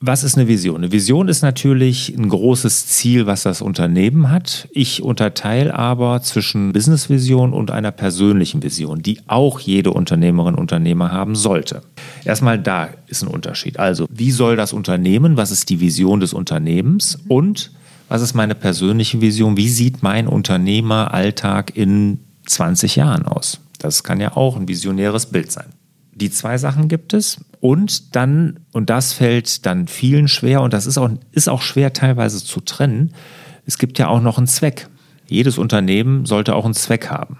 Was ist eine Vision? Eine Vision ist natürlich ein großes Ziel, was das Unternehmen hat. Ich unterteile aber zwischen Business-Vision und einer persönlichen Vision, die auch jede Unternehmerin Unternehmer haben sollte. Erstmal da ist ein Unterschied. Also, wie soll das Unternehmen? Was ist die Vision des Unternehmens? Und was ist meine persönliche Vision? Wie sieht mein Unternehmeralltag in 20 Jahren aus? Das kann ja auch ein visionäres Bild sein. Die zwei Sachen gibt es. Und dann, und das fällt dann vielen schwer, und das ist auch, ist auch schwer teilweise zu trennen, es gibt ja auch noch einen Zweck. Jedes Unternehmen sollte auch einen Zweck haben.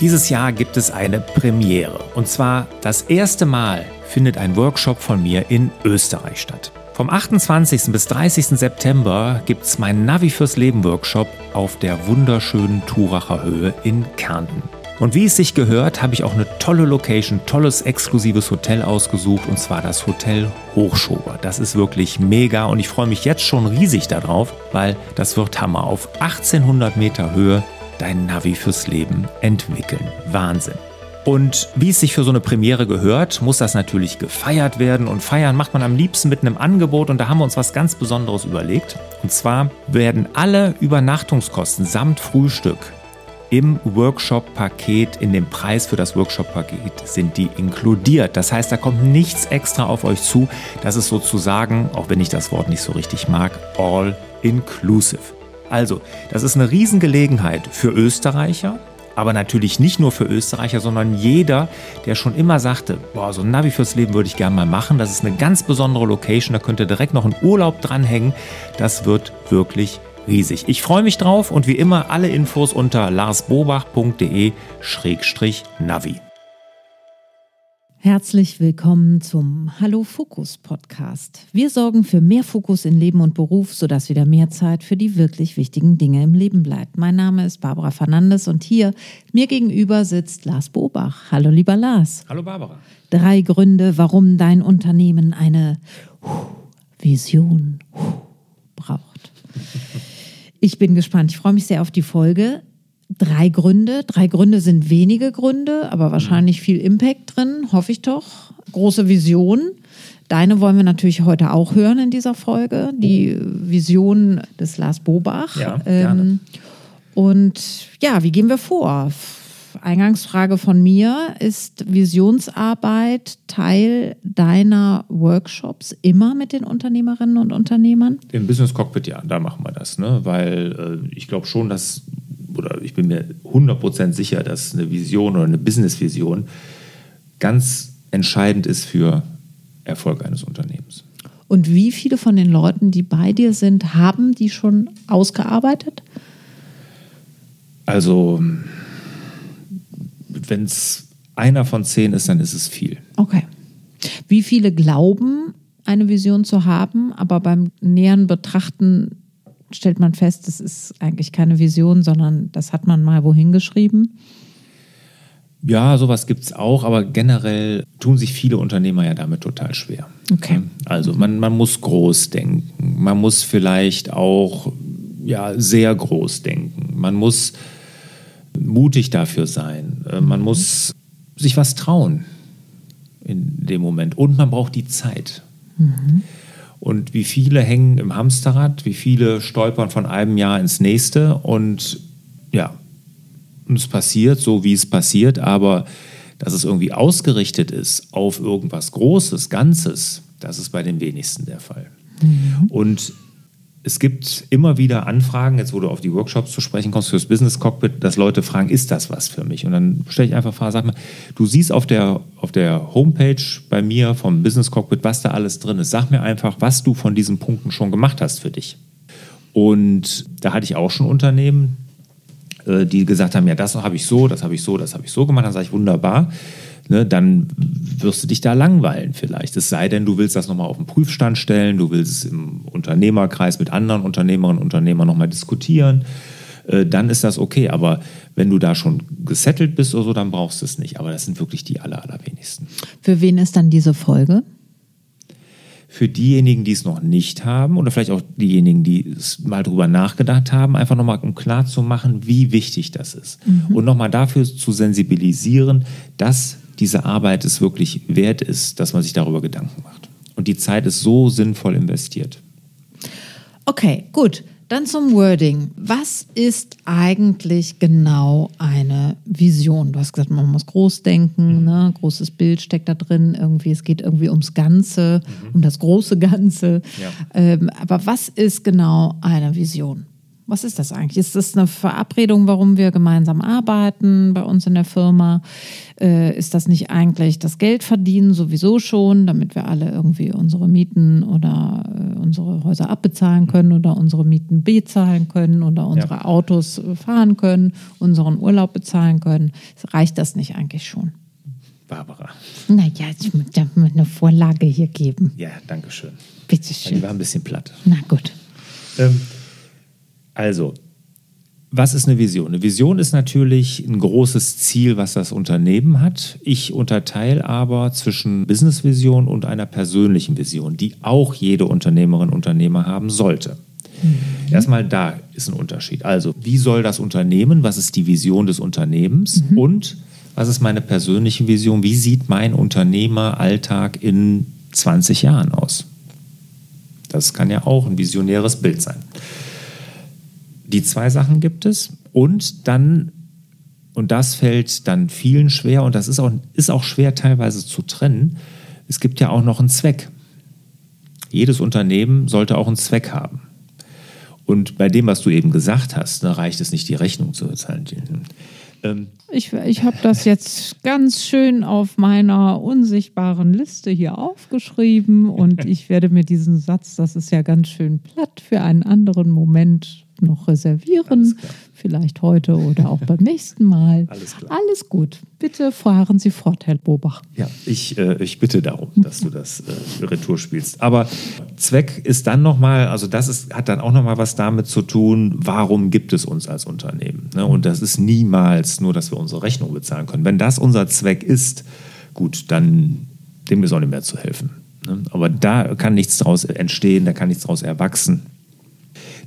Dieses Jahr gibt es eine Premiere. Und zwar das erste Mal findet ein Workshop von mir in Österreich statt. Vom 28. bis 30. September gibt es meinen Navi fürs Leben Workshop auf der wunderschönen Turacher Höhe in Kärnten. Und wie es sich gehört, habe ich auch eine tolle Location, tolles exklusives Hotel ausgesucht und zwar das Hotel Hochschober. Das ist wirklich mega und ich freue mich jetzt schon riesig darauf, weil das wird Hammer auf 1800 Meter Höhe dein Navi fürs Leben entwickeln. Wahnsinn. Und wie es sich für so eine Premiere gehört, muss das natürlich gefeiert werden. Und feiern macht man am liebsten mit einem Angebot. Und da haben wir uns was ganz Besonderes überlegt. Und zwar werden alle Übernachtungskosten samt Frühstück im Workshop-Paket, in dem Preis für das Workshop-Paket sind die inkludiert. Das heißt, da kommt nichts extra auf euch zu. Das ist sozusagen, auch wenn ich das Wort nicht so richtig mag, all inclusive. Also, das ist eine Riesengelegenheit für Österreicher, aber natürlich nicht nur für Österreicher, sondern jeder, der schon immer sagte, boah, so ein Navi fürs Leben würde ich gerne mal machen. Das ist eine ganz besondere Location, da könnt ihr direkt noch einen Urlaub dranhängen. Das wird wirklich riesig. Ich freue mich drauf und wie immer alle Infos unter larsbobach.de-navi. Herzlich willkommen zum Hallo Fokus Podcast. Wir sorgen für mehr Fokus in Leben und Beruf, sodass wieder mehr Zeit für die wirklich wichtigen Dinge im Leben bleibt. Mein Name ist Barbara Fernandes und hier mir gegenüber sitzt Lars Bobach. Hallo lieber Lars. Hallo Barbara. Drei Gründe, warum dein Unternehmen eine Vision braucht. Ich bin gespannt. Ich freue mich sehr auf die Folge drei Gründe. Drei Gründe sind wenige Gründe, aber wahrscheinlich viel Impact drin, hoffe ich doch. Große Vision. Deine wollen wir natürlich heute auch hören in dieser Folge. Die Vision des Lars Bobach. Ja. Ähm, und ja, wie gehen wir vor? Eingangsfrage von mir, ist Visionsarbeit Teil deiner Workshops immer mit den Unternehmerinnen und Unternehmern? Im Business Cockpit ja, da machen wir das, ne? weil äh, ich glaube schon, dass oder ich bin mir 100% sicher, dass eine Vision oder eine Business-Vision ganz entscheidend ist für Erfolg eines Unternehmens. Und wie viele von den Leuten, die bei dir sind, haben die schon ausgearbeitet? Also, wenn es einer von zehn ist, dann ist es viel. Okay. Wie viele glauben, eine Vision zu haben, aber beim näheren Betrachten stellt man fest, das ist eigentlich keine Vision, sondern das hat man mal wohin geschrieben? Ja, sowas gibt es auch, aber generell tun sich viele Unternehmer ja damit total schwer. Okay. Also man, man muss groß denken. Man muss vielleicht auch ja, sehr groß denken. Man muss mutig dafür sein. Äh, man muss sich was trauen in dem Moment. Und man braucht die Zeit. Mhm. Und wie viele hängen im Hamsterrad, wie viele stolpern von einem Jahr ins nächste und ja, es passiert so, wie es passiert, aber dass es irgendwie ausgerichtet ist auf irgendwas Großes, Ganzes, das ist bei den wenigsten der Fall. Mhm. Und es gibt immer wieder Anfragen, jetzt wo du auf die Workshops zu sprechen kommst, fürs Business Cockpit, dass Leute fragen, ist das was für mich? Und dann stelle ich einfach Frage, sag mal, du siehst auf der, auf der Homepage bei mir vom Business Cockpit, was da alles drin ist. Sag mir einfach, was du von diesen Punkten schon gemacht hast für dich. Und da hatte ich auch schon Unternehmen, äh, die gesagt haben, ja, das habe ich so, das habe ich so, das habe ich so gemacht. Dann sage ich, wunderbar ne, dann wirst du dich da langweilen vielleicht. Es sei denn, du willst das nochmal auf den Prüfstand stellen, du willst es im Unternehmerkreis mit anderen Unternehmerinnen und Unternehmern nochmal diskutieren, äh, dann ist das okay. Aber wenn du da schon gesettelt bist oder so, dann brauchst du es nicht. Aber das sind wirklich die aller, allerwenigsten. Für wen ist dann diese Folge? Für diejenigen, die es noch nicht haben oder vielleicht auch diejenigen, die es mal drüber nachgedacht haben, einfach nochmal um klar zu machen, wie wichtig das ist. Mhm. Und nochmal dafür zu sensibilisieren, dass diese Arbeit es wirklich wert ist, dass man sich darüber Gedanken macht. Und die Zeit ist so sinnvoll investiert. Okay, gut. Dann zum Wording. Was ist eigentlich genau eine Vision? Du hast gesagt, man muss groß denken, ne? großes Bild steckt da drin. Irgendwie, es geht irgendwie ums Ganze, mhm. um das große Ganze. Ja. Ähm, aber was ist genau eine Vision? Was ist das eigentlich? Ist das eine Verabredung, warum wir gemeinsam arbeiten bei uns in der Firma? Äh, ist das nicht eigentlich das Geld verdienen sowieso schon, damit wir alle irgendwie unsere Mieten oder äh, unsere Häuser abbezahlen können oder unsere Mieten bezahlen können oder unsere ja. Autos fahren können, unseren Urlaub bezahlen können? Reicht das nicht eigentlich schon? Barbara. Naja, ich muss mir eine Vorlage hier geben. Ja, danke schön. Bitte schön. Die war ein bisschen platt. Na gut. Ähm, also, was ist eine Vision? Eine Vision ist natürlich ein großes Ziel, was das Unternehmen hat. Ich unterteile aber zwischen Businessvision und einer persönlichen Vision, die auch jede Unternehmerin und Unternehmer haben sollte. Mhm. Erstmal da ist ein Unterschied. Also, wie soll das Unternehmen, was ist die Vision des Unternehmens mhm. und was ist meine persönliche Vision? Wie sieht mein Unternehmeralltag in 20 Jahren aus? Das kann ja auch ein visionäres Bild sein. Die zwei Sachen gibt es. Und dann, und das fällt dann vielen schwer, und das ist auch, ist auch schwer teilweise zu trennen, es gibt ja auch noch einen Zweck. Jedes Unternehmen sollte auch einen Zweck haben. Und bei dem, was du eben gesagt hast, ne, reicht es nicht, die Rechnung zu bezahlen. Ähm, ich ich habe das jetzt ganz schön auf meiner unsichtbaren Liste hier aufgeschrieben und ich werde mir diesen Satz, das ist ja ganz schön platt, für einen anderen Moment noch reservieren. Vielleicht heute oder auch beim nächsten Mal. Alles klar. Alles gut. Bitte fahren Sie fort, Herr Bobach. Ja, ich, äh, ich bitte darum, dass du das äh, Retour spielst. Aber Zweck ist dann nochmal, also das ist, hat dann auch nochmal was damit zu tun, warum gibt es uns als Unternehmen? Ne? Und das ist niemals nur, dass wir unsere Rechnung bezahlen können. Wenn das unser Zweck ist, gut, dann dem ist auch nicht mehr zu helfen. Ne? Aber da kann nichts daraus entstehen, da kann nichts daraus erwachsen.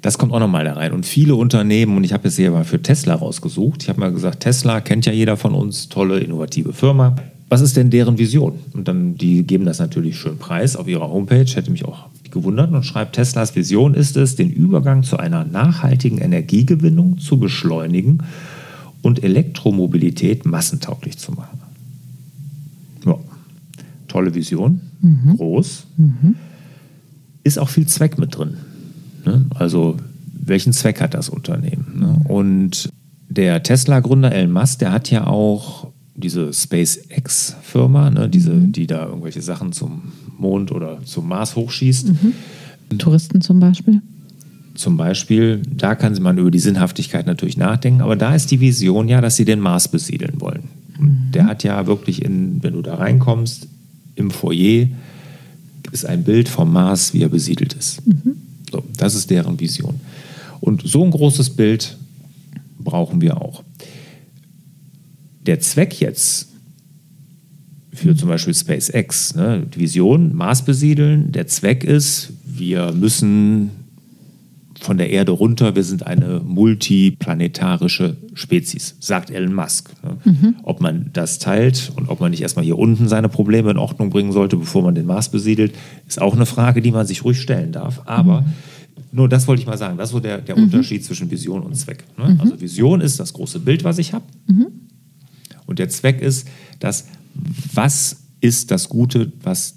Das kommt auch nochmal da rein. Und viele Unternehmen, und ich habe es hier mal für Tesla rausgesucht, ich habe mal gesagt, Tesla kennt ja jeder von uns, tolle, innovative Firma. Was ist denn deren Vision? Und dann, die geben das natürlich schön preis auf ihrer Homepage, hätte mich auch gewundert und schreibt, Teslas Vision ist es, den Übergang zu einer nachhaltigen Energiegewinnung zu beschleunigen und Elektromobilität massentauglich zu machen. Ja, tolle Vision, mhm. groß. Mhm. Ist auch viel Zweck mit drin. Ne? Also welchen Zweck hat das Unternehmen? Ne? Und der Tesla-Gründer Elon Musk, der hat ja auch diese SpaceX-Firma, ne, diese, mhm. die da irgendwelche Sachen zum Mond oder zum Mars hochschießt. Mhm. Touristen zum Beispiel? Zum Beispiel, da kann man über die Sinnhaftigkeit natürlich nachdenken, aber da ist die Vision ja, dass sie den Mars besiedeln wollen. Mhm. Der hat ja wirklich, in, wenn du da reinkommst, im Foyer ist ein Bild vom Mars, wie er besiedelt ist. So, das ist deren Vision. Und so ein großes Bild brauchen wir auch. Der Zweck jetzt für zum Beispiel SpaceX, ne, die Vision, Mars besiedeln, der Zweck ist, wir müssen von der Erde runter, wir sind eine multiplanetarische Spezies, sagt Elon Musk. Ne? Mhm. Ob man das teilt und ob man nicht erstmal hier unten seine Probleme in Ordnung bringen sollte, bevor man den Mars besiedelt, ist auch eine Frage, die man sich ruhig stellen darf. Aber mhm. nur das wollte ich mal sagen, das ist so der, der mhm. Unterschied zwischen Vision und Zweck. Ne? Mhm. Also Vision ist das große Bild, was ich habe. Mhm. Und der Zweck ist, dass was ist das Gute, was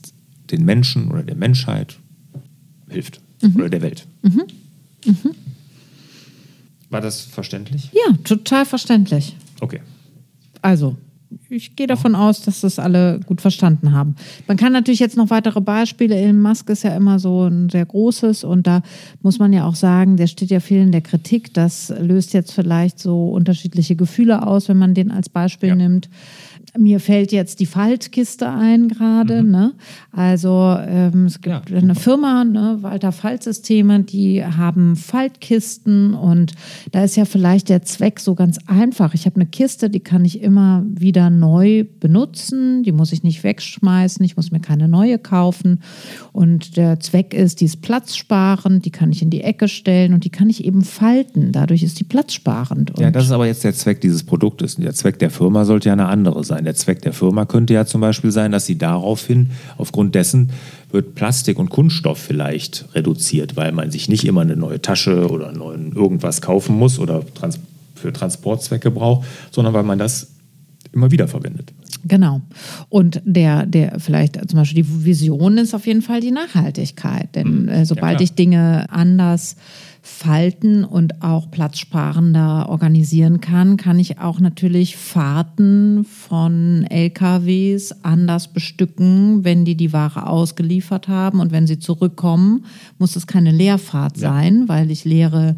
den Menschen oder der Menschheit hilft mhm. oder der Welt. Mhm. War das verständlich? Ja, total verständlich. Okay. Also, ich gehe davon aus, dass das alle gut verstanden haben. Man kann natürlich jetzt noch weitere Beispiele. Elon Musk ist ja immer so ein sehr großes und da muss man ja auch sagen, der steht ja viel in der Kritik. Das löst jetzt vielleicht so unterschiedliche Gefühle aus, wenn man den als Beispiel ja. nimmt. Mir fällt jetzt die Faltkiste ein gerade. Mhm. Ne? Also ähm, es gibt ja, eine Firma, ne, Walter Faltsysteme, die haben Faltkisten und da ist ja vielleicht der Zweck so ganz einfach. Ich habe eine Kiste, die kann ich immer wieder neu benutzen, die muss ich nicht wegschmeißen, ich muss mir keine neue kaufen. Und der Zweck ist, die ist platzsparend, die kann ich in die Ecke stellen und die kann ich eben falten. Dadurch ist die platzsparend. ja, das ist aber jetzt der Zweck dieses Produktes. Der Zweck der Firma sollte ja eine andere sein. Der Zweck der Firma könnte ja zum Beispiel sein, dass sie daraufhin, aufgrund dessen, wird Plastik und Kunststoff vielleicht reduziert, weil man sich nicht immer eine neue Tasche oder neuen irgendwas kaufen muss oder trans für Transportzwecke braucht, sondern weil man das immer wieder verwendet. Genau. Und der, der vielleicht zum Beispiel die Vision ist auf jeden Fall die Nachhaltigkeit. Denn mhm. äh, sobald ja, ich Dinge anders falten und auch platzsparender organisieren kann, kann ich auch natürlich Fahrten von LKWs anders bestücken, wenn die die Ware ausgeliefert haben. Und wenn sie zurückkommen, muss es keine Leerfahrt ja. sein, weil ich leere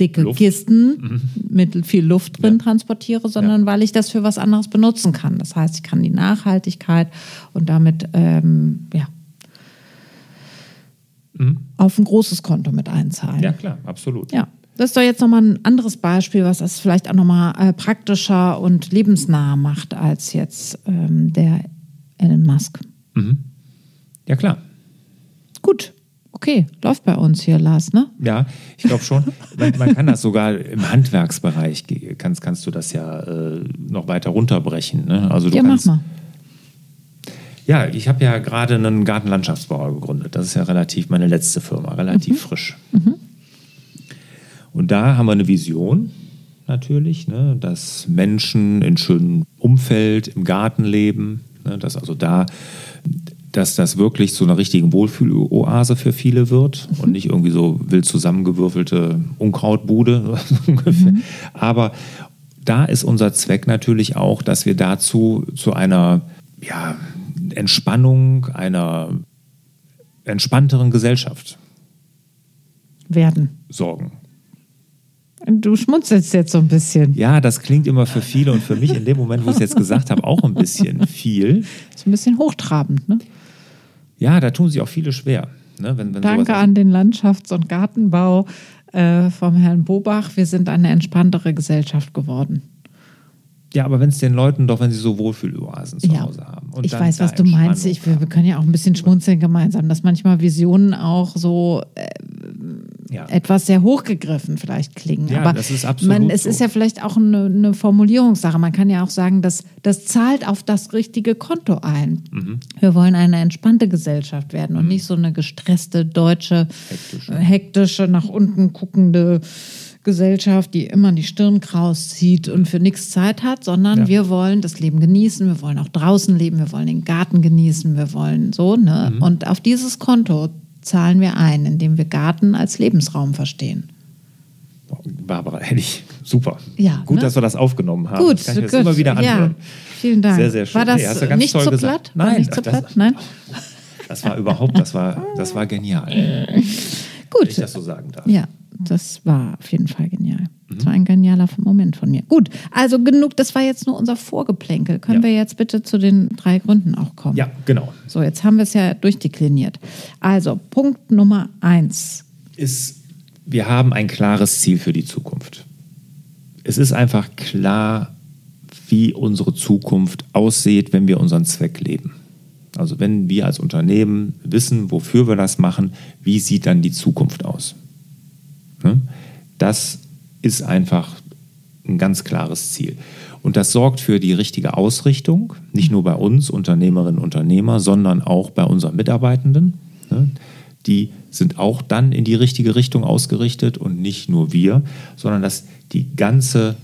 dicke Luft. Kisten mhm. mit viel Luft drin ja. transportiere, sondern ja. weil ich das für was anderes benutzen kann. Das heißt, ich kann die Nachhaltigkeit und damit ähm, ja, mhm. auf ein großes Konto mit einzahlen. Ja, klar, absolut. Ja. Das ist doch jetzt nochmal ein anderes Beispiel, was das vielleicht auch nochmal äh, praktischer und lebensnah macht als jetzt ähm, der Elon Musk. Mhm. Ja, klar. Gut. Okay, läuft bei uns hier, Lars, ne? Ja, ich glaube schon. man, man, kann das sogar im Handwerksbereich, kannst, kannst du das ja äh, noch weiter runterbrechen. Ne? Also du ja, kannst, mach mal. Ja, ich habe ja gerade einen Gartenlandschaftsbauer gegründet. Das ist ja relativ meine letzte Firma, relativ mhm. frisch. Mhm. Und da haben wir eine Vision natürlich, ne, dass Menschen in schönem Umfeld im Garten leben, ne, dass also da dass das wirklich zu einer richtigen Wohlfühloase für viele wird mhm. und nicht irgendwie so wild zusammengewürfelte Unkrautbude. mhm. Aber da ist unser Zweck natürlich auch, dass wir dazu zu einer ja, Entspannung, einer entspannteren Gesellschaft werden. Sorgen. Du schmunzelst jetzt so ein bisschen. Ja, das klingt immer für viele und für mich in dem Moment, wo ich es jetzt gesagt habe, auch ein bisschen viel. So ein bisschen hochtrabend, ne? Ja, da tun sich auch viele schwer. Ne? Wenn, wenn Danke an den Landschafts- und Gartenbau äh, vom Herrn Bobach. Wir sind eine entspanntere Gesellschaft geworden. Ja, aber wenn es den Leuten doch, wenn sie so Wohlfühloasen zu ja. Hause haben. ich weiß, was du meinst. Ich, wir, wir, können ja auch ein bisschen schmunzeln gemeinsam, dass manchmal Visionen auch so äh, ja. etwas sehr hochgegriffen vielleicht klingen. Ja, Aber das ist absolut man, es so. ist ja vielleicht auch eine, eine, Formulierungssache. Man kann ja auch sagen, dass das zahlt auf das richtige Konto ein. Mhm. Wir wollen eine entspannte Gesellschaft werden und mhm. nicht so eine gestresste, deutsche, hektische, hektische nach unten guckende Gesellschaft, die immer die Stirn kraus zieht und für nichts Zeit hat, sondern ja. wir wollen das Leben genießen, wir wollen auch draußen leben, wir wollen den Garten genießen, wir wollen so, ne? Mhm. Und auf dieses Konto zahlen wir ein, indem wir Garten als Lebensraum verstehen. Barbara, ehrlich, super. Ja, gut, ne? dass wir das aufgenommen haben. Gut, kann ich das immer wieder anhören. Ja, vielen Dank. Sehr, sehr schön. War das nee, ganz nicht zu platt? Nein, nicht zu platt? Nein. Das war überhaupt, das war, das war genial. Gut. Wenn ich das so sagen darf. Ja, das war auf jeden Fall genial. Das war ein genialer Moment von mir. Gut, also genug, das war jetzt nur unser Vorgeplänkel. Können ja. wir jetzt bitte zu den drei Gründen auch kommen? Ja, genau. So, jetzt haben wir es ja durchdekliniert. Also, Punkt Nummer eins. Ist, wir haben ein klares Ziel für die Zukunft. Es ist einfach klar, wie unsere Zukunft aussieht, wenn wir unseren Zweck leben. Also wenn wir als Unternehmen wissen, wofür wir das machen, wie sieht dann die Zukunft aus? Ne? Das ist einfach ein ganz klares Ziel. Und das sorgt für die richtige Ausrichtung, nicht nur bei uns Unternehmerinnen und Unternehmer, sondern auch bei unseren Mitarbeitenden. Ne? Die sind auch dann in die richtige Richtung ausgerichtet und nicht nur wir, sondern dass die ganze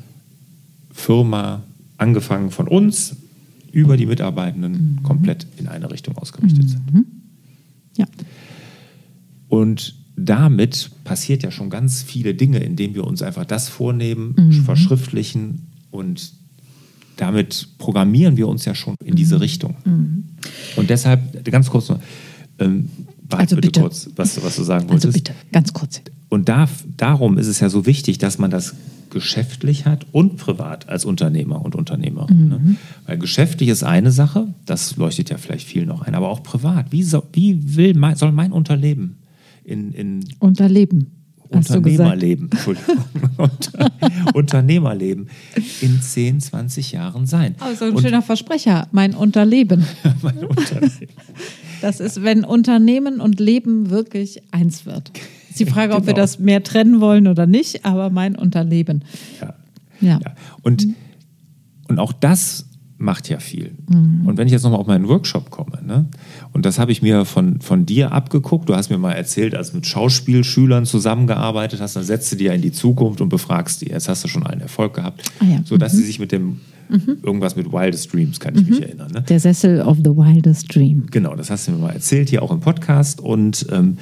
Firma, angefangen von uns, über die Mitarbeitenden, mhm. komplett in eine Richtung ausgerichtet mhm. sind. Ja. Und damit passiert ja schon ganz viele Dinge, indem wir uns einfach das vornehmen, mhm. verschriftlichen und damit programmieren wir uns ja schon in diese mhm. Richtung. Mhm. Und deshalb, ganz kurz noch, ähm, also bitte, bitte, kurz, was, was du sagen wolltest. Also bitte, ganz kurz. Und da, darum ist es ja so wichtig, dass man das geschäftlich hat und privat als Unternehmer und Unternehmerin. Ne? Mhm. Ne? Weil geschäftlich ist eine Sache, das leuchtet ja vielleicht viel noch ein, aber auch privat. Wie, so, wie will mein, soll mein Unternehmen in, in Unterleben. Unternehmerleben, Unter, Unternehmerleben in 10, 20 Jahren sein. Oh, so ein Und schöner Versprecher, mein Unterleben. mein Unternehmen. Das ist, wenn Unternehmen und Leben wirklich eins wird. Ist die Frage, ob wir Genau. das mehr trennen wollen oder nicht, aber mein Unterleben. Ja. Ja. Ja. Und, und auch das macht ja viel. Mhm. Und wenn ich jetzt nochmal auf meinen Workshop komme, ne, und das habe ich mir von, von dir abgeguckt, du hast mir mal erzählt, als du mit Schauspielschülern zusammengearbeitet hast, dann setzt du die ja in die Zukunft und befragst die. Jetzt hast du schon einen Erfolg gehabt, Ah ja. sodass sie sich mit dem, irgendwas mit Wildest Dreams, kann ich mich erinnern. Ne? Der Sessel of the wildest dream. Genau, das hast du mir mal erzählt, hier auch im Podcast. Und, ähm,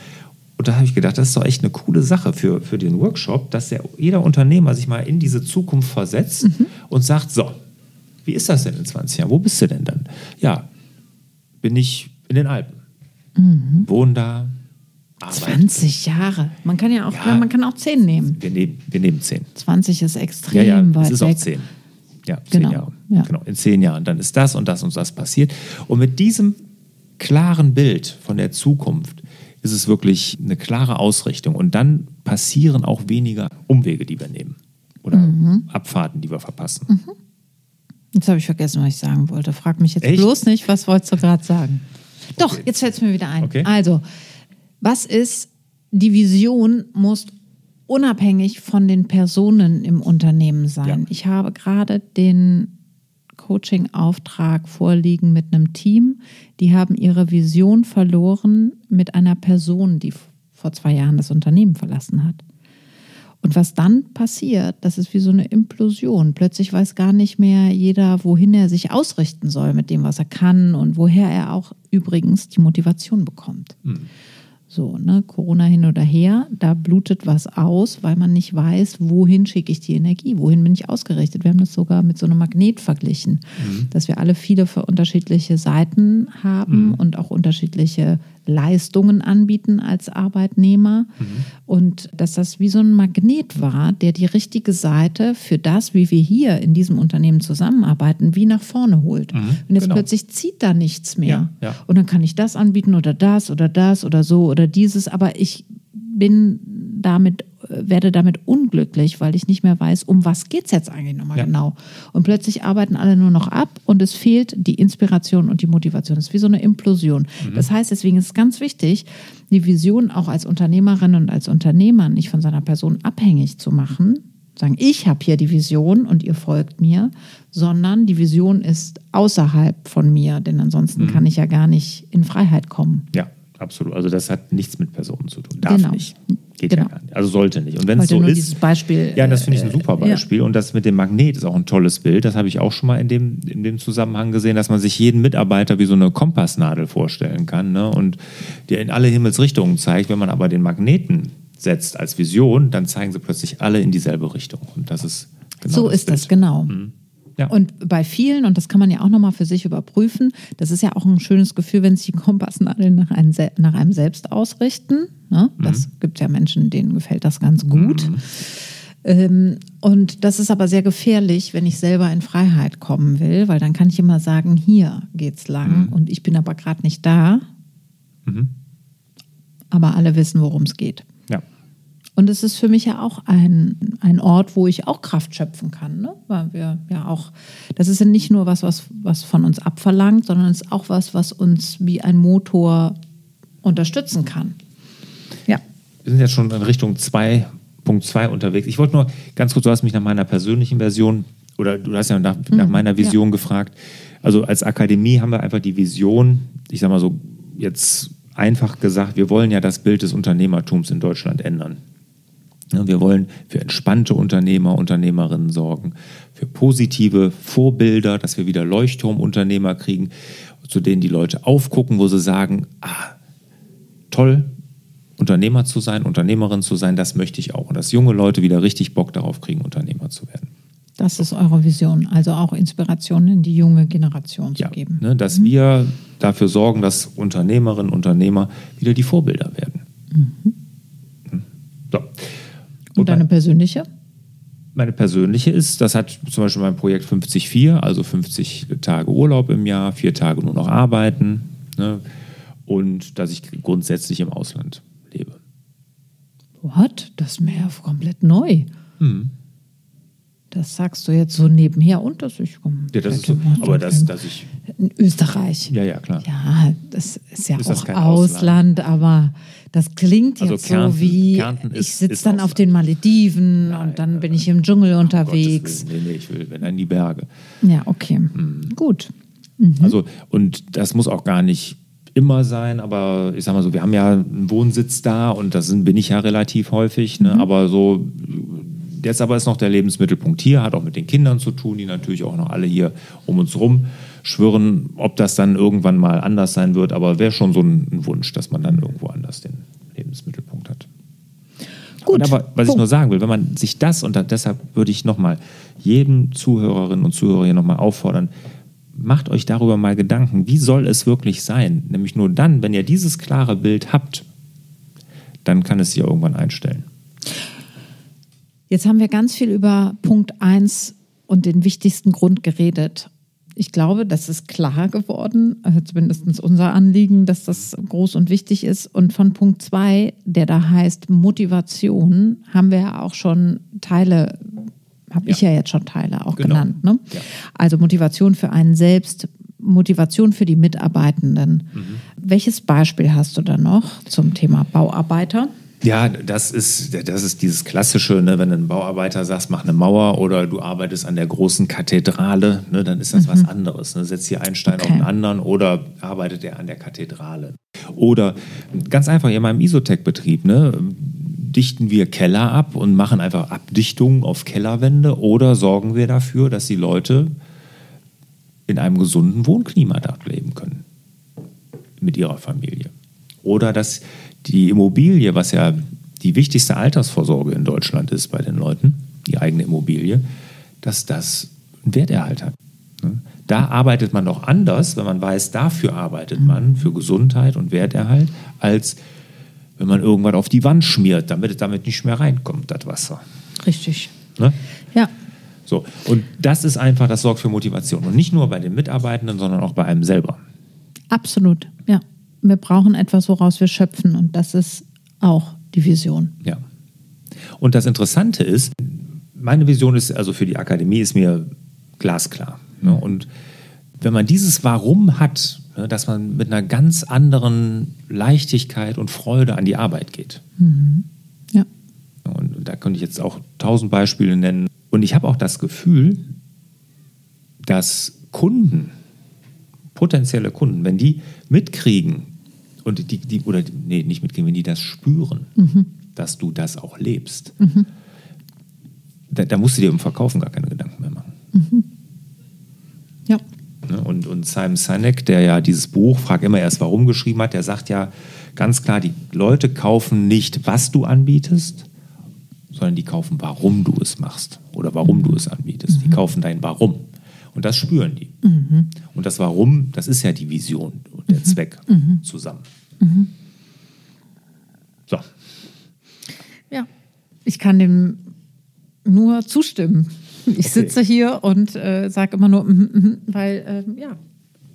und da habe ich gedacht, das ist doch echt eine coole Sache für, für den Workshop, dass der, jeder Unternehmer sich mal in diese Zukunft versetzt und sagt, so, wie ist das denn in 20 Jahren? Wo bist du denn dann? Ja, bin ich in den Alpen. Wohne da, arbeite. 20 Jahre. Man kann ja auch, Ja. man kann auch 10 nehmen. Wir nehmen, wir nehmen 10. 20 ist extrem Ja, ja, weit es ist weg. auch 10. Ja, Genau, 10 Jahre. ja. Genau, in 10 Jahren. Dann ist das und das und das passiert. Und mit diesem klaren Bild von der Zukunft ist es wirklich eine klare Ausrichtung. Und dann passieren auch weniger Umwege, die wir nehmen. Oder Mhm. Abfahrten, die wir verpassen. Jetzt habe ich vergessen, was ich sagen wollte. Frag mich jetzt Echt? bloß nicht, was wolltest du gerade sagen? Doch, Okay. jetzt fällt es mir wieder ein. Okay. Also, was ist, die Vision muss unabhängig von den Personen im Unternehmen sein. Ja. Ich habe gerade den Coaching-Auftrag vorliegen mit einem Team. Die haben ihre Vision verloren mit einer Person, die vor zwei Jahren das Unternehmen verlassen hat. Und was dann passiert, das ist wie so eine Implosion. Plötzlich weiß gar nicht mehr jeder, wohin er sich ausrichten soll mit dem, was er kann und woher er auch übrigens die Motivation bekommt. So, ne, Corona hin oder her, da blutet was aus, weil man nicht weiß, wohin schicke ich die Energie, wohin bin ich ausgerichtet. Wir haben das sogar mit so einem Magnet verglichen, dass wir alle viele für unterschiedliche Seiten haben und auch unterschiedliche Leistungen anbieten als Arbeitnehmer und dass das wie so ein Magnet war, der die richtige Seite für das, wie wir hier in diesem Unternehmen zusammenarbeiten, wie nach vorne holt. Und jetzt genau. plötzlich zieht da nichts mehr. Ja, ja. Und dann kann ich das anbieten oder das oder das oder so oder dieses, aber ich bin damit, werde damit unglücklich, weil ich nicht mehr weiß, um was geht es jetzt eigentlich nochmal Ja. genau. Und plötzlich arbeiten alle nur noch ab und es fehlt die Inspiration und die Motivation. Es ist wie so eine Implosion. Mhm. Das heißt, deswegen ist es ganz wichtig, die Vision auch als Unternehmerin und als Unternehmer nicht von seiner Person abhängig zu machen. Sagen, ich habe hier die Vision und ihr folgt mir, sondern die Vision ist außerhalb von mir, denn ansonsten kann ich ja gar nicht in Freiheit kommen. Ja, absolut. Also das hat nichts mit Personen zu tun. Darf Genau. nicht. Geht Genau. ja gar nicht. Also sollte nicht. Und wenn es so ist. Beispiel. Ja, das finde ich ein äh, super Beispiel. Und das mit dem Magnet ist auch ein tolles Bild. Das habe ich auch schon mal in dem, in dem Zusammenhang gesehen, dass man sich jeden Mitarbeiter wie so eine Kompassnadel vorstellen kann ne? und der in alle Himmelsrichtungen zeigt. Wenn man aber den Magneten setzt als Vision, dann zeigen sie plötzlich alle in dieselbe Richtung. Und das ist genau so das ist das, Bild. genau. Ja. Und bei vielen, und das kann man ja auch nochmal für sich überprüfen, das ist ja auch ein schönes Gefühl, wenn sich die Kompassnadeln nach einem, nach einem selbst ausrichten. Ne? Das gibt ja Menschen, denen gefällt das ganz gut. Ähm, und das ist aber sehr gefährlich, wenn ich selber in Freiheit kommen will, weil dann kann ich immer sagen, hier geht's lang und ich bin aber gerade nicht da. Aber alle wissen, worum es geht. Ja. Und es ist für mich ja auch ein, ein Ort, wo ich auch Kraft schöpfen kann. Ne? Weil wir ja auch, das ist ja nicht nur was, was, was von uns abverlangt, sondern es ist auch was, was uns wie ein Motor unterstützen kann. Ja. Wir sind jetzt schon in Richtung 2.2 unterwegs. Ich wollte nur ganz kurz, du hast mich nach meiner persönlichen Version oder du hast ja nach, nach meiner Vision gefragt. Also als Akademie haben wir einfach die Vision, ich sag mal so jetzt einfach gesagt, wir wollen ja das Bild des Unternehmertums in Deutschland ändern. Ja, Wir wollen für entspannte Unternehmer, Unternehmerinnen sorgen, für positive Vorbilder, dass wir wieder Leuchtturmunternehmer kriegen, zu denen die Leute aufgucken, wo sie sagen, ah, toll, Unternehmer zu sein, Unternehmerin zu sein, das möchte ich auch. Und dass junge Leute wieder richtig Bock darauf kriegen, Unternehmer zu werden. Das ist eure Vision. Also auch Inspiration in die junge Generation zu Ja, geben. ne, dass wir dafür sorgen, dass Unternehmerinnen, Unternehmer wieder die Vorbilder werden. Hm. So. Und deine persönliche? Meine persönliche ist, das hat zum Beispiel mein Projekt 50-4, also 50 Tage Urlaub im Jahr, vier Tage nur noch arbeiten ne, und dass ich grundsätzlich im Ausland lebe. What? Das ist mir ja komplett neu. Hm. Das sagst du jetzt so nebenher und dass ich komme. Ja, das ist so, aber das, dass ich. In Österreich. Ja, ja, klar. Ja, das ist ja Ist auch kein Ausland, aber das klingt Also jetzt Kärnten- so wie, ist- ich sitze dann auf Ausland. den Malediven Nein, und dann bin ich im Dschungel unterwegs. Gottes Willen. Nee, nee, ich will, wenn dann in die Berge. Ja, okay. Hm. Gut. Also, und das muss auch gar nicht immer sein, aber ich sag mal so, wir haben ja einen Wohnsitz da und das sind, bin ich ja relativ häufig, ne? aber so, jetzt aber ist noch der Lebensmittelpunkt hier, hat auch mit den Kindern zu tun, die natürlich auch noch alle hier um uns rum schwirren, ob das dann irgendwann mal anders sein wird, aber wäre schon so ein, ein Wunsch, dass man dann irgendwo anders den Lebensmittelpunkt hat. Gut. Und aber was ich Punkt. nur sagen will, wenn man sich das und deshalb würde ich nochmal jedem Zuhörerinnen und Zuhörer hier nochmal auffordern, macht euch darüber mal Gedanken, wie soll es wirklich sein? Nämlich nur dann, wenn ihr dieses klare Bild habt, dann kann es sich irgendwann einstellen. Jetzt haben wir ganz viel über Punkt 1 und den wichtigsten Grund geredet. Ich glaube, das ist klar geworden, also zumindest unser Anliegen, dass das groß und wichtig ist. Und von Punkt 2, der da heißt Motivation, haben wir ja auch schon Teile, habe ich ja jetzt schon Teile auch Genau. genannt. Ne? Ja. Also Motivation für einen selbst, Motivation für die Mitarbeitenden. Mhm. Welches Beispiel hast du da noch zum Thema Bauarbeiter? Ja, das ist, das ist dieses Klassische, ne, wenn ein Bauarbeiter sagt, mach eine Mauer oder du arbeitest an der großen Kathedrale, ne, dann ist das was anderes. Ne? Setzt hier einen Stein auf Okay. den anderen oder arbeitet er an der Kathedrale. Oder ganz einfach in meinem Isotech-Betrieb, ne, dichten wir Keller ab und machen einfach Abdichtungen auf Kellerwände oder sorgen wir dafür, dass die Leute in einem gesunden Wohnklima dort leben können mit ihrer Familie. Oder dass die Immobilie, was ja die wichtigste Altersvorsorge in Deutschland ist bei den Leuten, die eigene Immobilie, dass das einen Werterhalt hat. Ne? Da arbeitet man doch anders, wenn man weiß, dafür arbeitet man, für Gesundheit und Werterhalt, als wenn man irgendwas auf die Wand schmiert, damit damit nicht mehr reinkommt, das Wasser. Richtig. Ne? Ja, So, und das ist einfach, das sorgt für Motivation. Und nicht nur bei den Mitarbeitenden, sondern auch bei einem selber. Absolut, ja. Wir brauchen etwas, woraus wir schöpfen und das ist auch die Vision. Ja. Und das Interessante ist, meine Vision ist, also für die Akademie ist mir glasklar. Ne? Und wenn man dieses Warum hat, ne, dass man mit einer ganz anderen Leichtigkeit und Freude an die Arbeit geht. Ja, Und, und da könnte ich jetzt auch tausend Beispiele nennen. Und ich habe auch das Gefühl, dass Kunden, potenzielle Kunden, wenn die mitkriegen und die, die oder nee, nicht mitkriegen, wenn die das spüren, dass du das auch lebst, da, da musst du dir um Verkaufen gar keine Gedanken mehr machen. ja, Ne? Und, und Simon Sinek, der ja dieses Buch Frag immer erst warum geschrieben hat, der sagt ja ganz klar, die Leute kaufen nicht, was du anbietest, sondern die kaufen, warum du es machst oder warum du es anbietest. Die kaufen dein Warum. Und das spüren die. Und das Warum, das ist ja die Vision und der Zweck zusammen. So, ja. Ich kann dem nur zustimmen. Ich sitze hier und äh, sage immer nur, mhm, mhm, weil, äh, ja,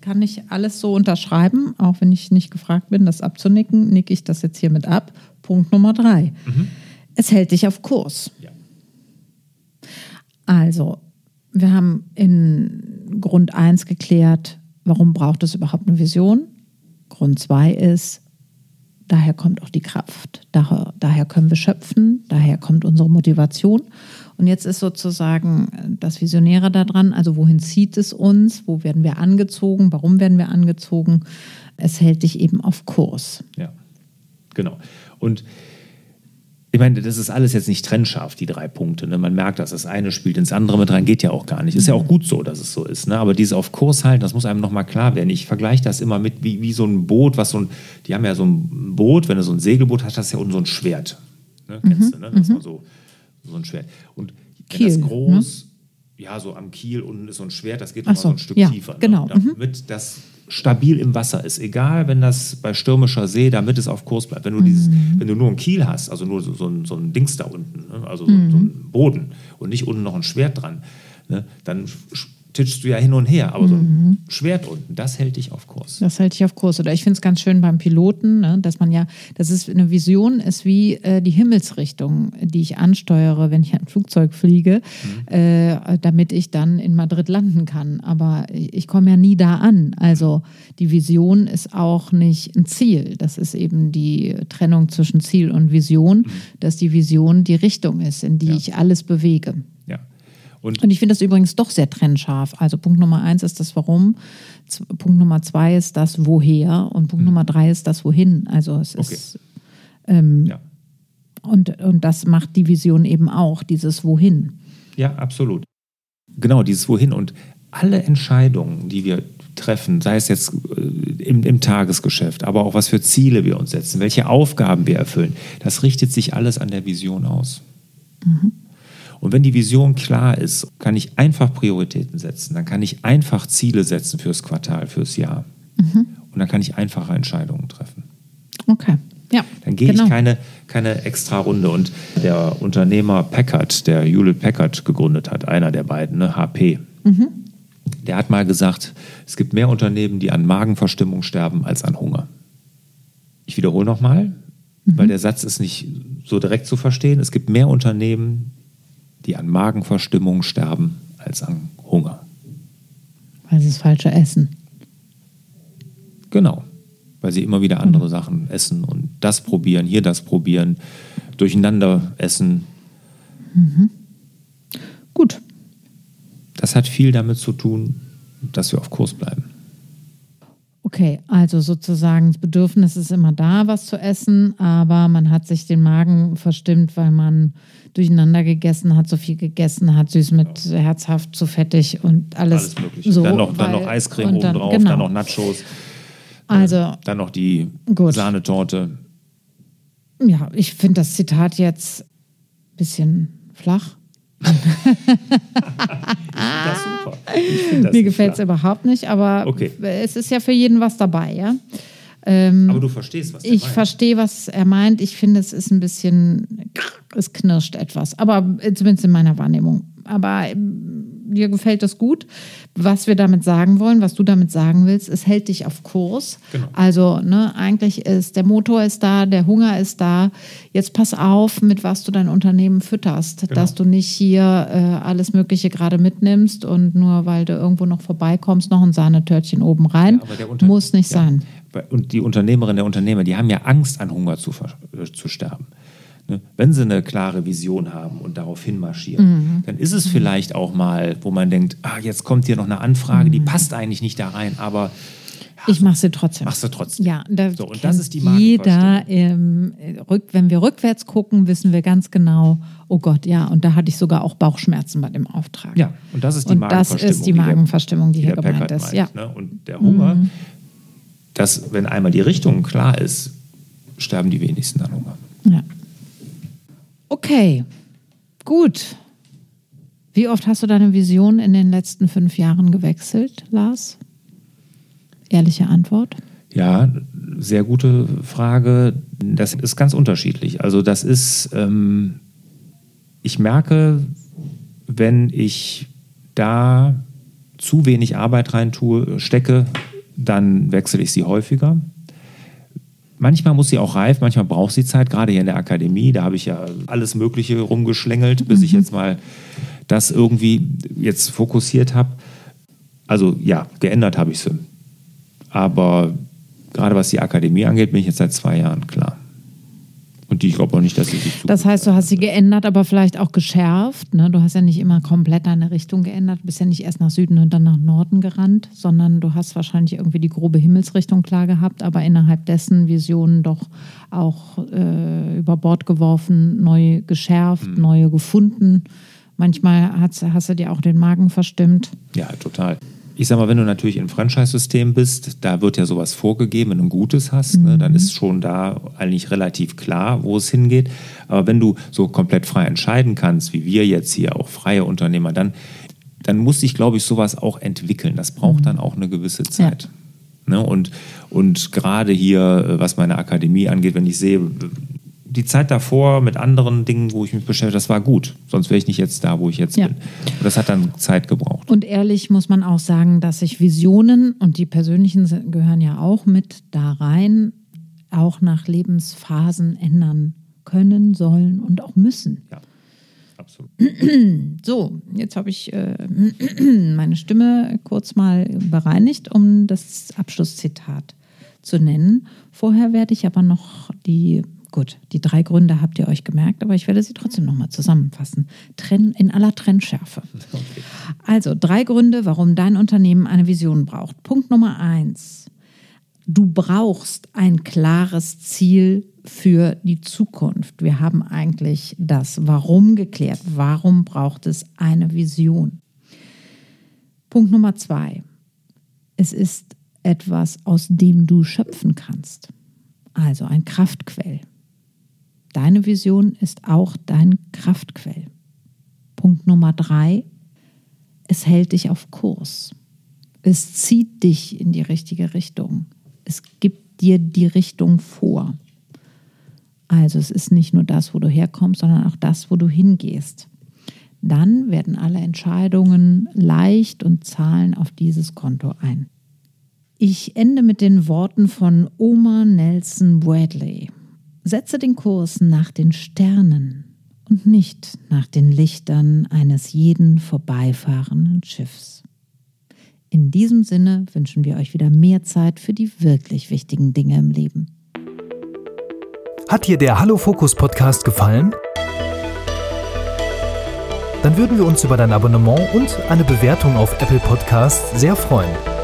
kann ich alles so unterschreiben, auch wenn ich nicht gefragt bin, das abzunicken, nicke ich das jetzt hiermit ab. Punkt Nummer drei. Es hält dich auf Kurs. ja. Also, wir haben in Grund 1 geklärt, warum braucht es überhaupt eine Vision. Grund 2 ist, daher kommt auch die Kraft, daher, daher können wir schöpfen, daher kommt unsere Motivation. Und jetzt ist sozusagen das Visionäre daran, also wohin zieht es uns, wo werden wir angezogen, warum werden wir angezogen. Es hält dich eben auf Kurs. Ja, genau. Und ich meine, das ist alles jetzt nicht trennscharf, die drei Punkte. Ne? Man merkt, dass das eine spielt ins andere mit rein, geht ja auch gar nicht. Ist ja auch gut so, dass es so ist. Ne? Aber dieses auf Kurs halten, das muss einem nochmal klar werden. Ich vergleiche das immer mit wie, wie so ein Boot, was so ein, die haben ja so ein Boot, wenn du so ein Segelboot hast, hast du ja unten so ein Schwert. Ne? Kennst du, ne? Das war so, so ein Schwert. Und Kiel, das groß, ja, so am Kiel unten ist so ein Schwert, das geht Ach noch mal so so, ein Stück ja, tiefer. Ne? genau, Damit das stabil im Wasser ist. Egal, wenn das bei stürmischer See, damit es auf Kurs bleibt. Wenn du, dieses, wenn du nur ein Kiel hast, also nur so, so, ein, so ein Dings da unten, ne? also so, so ein Boden und nicht unten noch ein Schwert dran, ne? dann titschst du ja hin und her, aber so ein Schwert unten, das hält dich auf Kurs. Das hält dich auf Kurs. Oder ich finde es ganz schön beim Piloten, ne, dass man ja, das ist eine Vision, ist wie äh, die Himmelsrichtung, die ich ansteuere, wenn ich ein Flugzeug fliege, äh, damit ich dann in Madrid landen kann. Aber ich, ich komme ja nie da an. Also die Vision ist auch nicht ein Ziel. Das ist eben die Trennung zwischen Ziel und Vision, dass die Vision die Richtung ist, in die Ja. ich alles bewege. Und Und ich finde das übrigens doch sehr trennscharf. Also Punkt Nummer eins ist das Warum, Punkt Nummer zwei ist das Woher und Punkt Nummer drei ist das Wohin. Also es Okay. ist ähm, ja. und, und das macht die Vision eben auch, dieses Wohin. Ja, absolut. Genau, dieses Wohin und alle Entscheidungen, die wir treffen, sei es jetzt äh, im, im Tagesgeschäft, aber auch was für Ziele wir uns setzen, welche Aufgaben wir erfüllen, das richtet sich alles an der Vision aus. Und wenn die Vision klar ist, kann ich einfach Prioritäten setzen, dann kann ich einfach Ziele setzen fürs Quartal, fürs Jahr. Und dann kann ich einfache Entscheidungen treffen. Okay. Ja. Dann gehe genau. ich keine, keine extra Runde. Und der Unternehmer Packard, der Hewlett Packard gegründet hat, einer der beiden, ne, HP, der hat mal gesagt, es gibt mehr Unternehmen, die an Magenverstimmung sterben, als an Hunger. Ich wiederhole nochmal, weil der Satz ist nicht so direkt zu verstehen. Es gibt mehr Unternehmen, die an Magenverstimmung sterben, als an Hunger. Weil sie das falsche Essen. Genau. Weil sie immer wieder andere Sachen essen und das probieren, hier das probieren, durcheinander essen. Gut. Das hat viel damit zu tun, dass wir auf Kurs bleiben. Okay, also sozusagen das Bedürfnis ist immer da, was zu essen, aber man hat sich den Magen verstimmt, weil man durcheinander gegessen hat, so viel gegessen hat, süß mit herzhaft, zu fettig und alles, Alles Mögliche. so. dann noch, dann weil- noch Eiscreme oben dann- drauf, genau. dann noch Nachos, Also dann noch die Gut. Sahnetorte. Ja, ich finde das Zitat jetzt ein bisschen flach. Das super. Ich das Mir gefällt es überhaupt nicht, aber Okay. es ist ja für jeden was dabei, ja. Ähm, Aber du verstehst, was der ich meint. verstehe, was er meint. Ich finde, es ist ein bisschen, es knirscht etwas, aber zumindest in meiner Wahrnehmung. Aber ähm, dir gefällt das gut. Was wir damit sagen wollen, was du damit sagen willst, es hält dich auf Kurs. Genau. Also ne, eigentlich ist der Motor ist da, der Hunger ist da. Jetzt pass auf, mit was du dein Unternehmen fütterst, Genau. dass du nicht hier äh, alles Mögliche gerade mitnimmst und nur weil du irgendwo noch vorbeikommst, noch ein Sahnetörtchen oben rein. Ja, aber der Unter- Muss nicht Ja. sein. Und die Unternehmerinnen, der Unternehmer, die haben ja Angst, an Hunger zu, äh, zu sterben. Ne? Wenn sie eine klare Vision haben und darauf hinmarschieren, Mhm. dann ist es vielleicht auch mal, wo man denkt, ah, jetzt kommt hier noch eine Anfrage, Mhm. die passt eigentlich nicht da rein, aber Ich mache sie trotzdem. machst du trotzdem. Ja, da So, und das ist die jeder. Ähm, rück, wenn wir rückwärts gucken, wissen wir ganz genau, oh Gott, ja, und da hatte ich sogar auch Bauchschmerzen bei dem Auftrag. Ja, und das ist die Und das Magenverstimmung. ist die Magenverstimmung, die hier der gemeint Packard ist. meint, Ja. Mhm. Ne? Und der Hunger, dass, wenn einmal die Richtung klar ist, sterben die wenigsten an Hunger. ja. Okay, gut. Wie oft hast du deine Vision in den letzten fünf Jahren gewechselt, Lars? Ehrliche Antwort. Ja, sehr gute Frage. Das ist ganz unterschiedlich. Also das ist, ähm, ich merke, wenn ich da zu wenig Arbeit rein tue, stecke, dann wechsle ich sie häufiger. Manchmal muss sie auch reif, manchmal braucht sie Zeit, gerade hier in der Akademie. Da habe ich ja alles Mögliche rumgeschlängelt, bis ich jetzt mal das irgendwie jetzt fokussiert habe. Also ja, geändert habe ich sie. Aber gerade was die Akademie angeht, bin ich jetzt seit zwei Jahren klar. Und ich glaube auch nicht, dass sie sich Das heißt, du hast sie geändert, aber vielleicht auch geschärft. Ne? Du hast ja nicht immer komplett deine Richtung geändert. Du bist ja nicht erst nach Süden und dann nach Norden gerannt, sondern du hast wahrscheinlich irgendwie die grobe Himmelsrichtung klar gehabt, aber innerhalb dessen Visionen doch auch äh, über Bord geworfen, neu geschärft, Mhm. neue gefunden. Manchmal hast, hast du dir auch den Magen verstimmt. Ja, total. Ich sag mal, wenn du natürlich im Franchise-System bist, da wird ja sowas vorgegeben, wenn du ein gutes hast, ne, dann ist schon da eigentlich relativ klar, wo es hingeht. Aber wenn du so komplett frei entscheiden kannst, wie wir jetzt hier, auch freie Unternehmer, dann, dann muss sich, glaube ich, sowas auch entwickeln. Das braucht dann auch eine gewisse Zeit. Ne? Und, und gerade hier, äh, was meine Akademie angeht, wenn ich sehe, die Zeit davor mit anderen Dingen, wo ich mich beschäftige, das war gut. Sonst wäre ich nicht jetzt da, wo ich jetzt Ja. bin. Und das hat dann Zeit gebraucht. Und ehrlich muss man auch sagen, dass sich Visionen und die persönlichen gehören ja auch mit da rein, auch nach Lebensphasen ändern können, sollen und auch müssen. Ja, absolut. So, jetzt habe ich äh, meine Stimme kurz mal bereinigt, um das Abschlusszitat zu nennen. Vorher werde ich aber noch die, gut, die drei Gründe habt ihr euch gemerkt, aber ich werde sie trotzdem nochmal zusammenfassen. Trenn, in aller Trennschärfe. Also drei Gründe, warum dein Unternehmen eine Vision braucht. Punkt Nummer eins. Du brauchst ein klares Ziel für die Zukunft. Wir haben eigentlich das Warum geklärt. Warum braucht es eine Vision? Punkt Nummer zwei. Es ist etwas, aus dem du schöpfen kannst. Also ein Kraftquell. Deine Vision ist auch dein Kraftquell. Punkt Nummer drei. Es hält dich auf Kurs. Es zieht dich in die richtige Richtung. Es gibt dir die Richtung vor. Also es ist nicht nur das, wo du herkommst, sondern auch das, wo du hingehst. Dann werden alle Entscheidungen leicht und zahlen auf dieses Konto ein. Ich ende mit den Worten von Oma Nelson Bradley. Setze den Kurs nach den Sternen und nicht nach den Lichtern eines jeden vorbeifahrenden Schiffs. In diesem Sinne wünschen wir euch wieder mehr Zeit für die wirklich wichtigen Dinge im Leben. Hat dir der Hallo Fokus Podcast gefallen? Dann würden wir uns über dein Abonnement und eine Bewertung auf Apple Podcasts sehr freuen.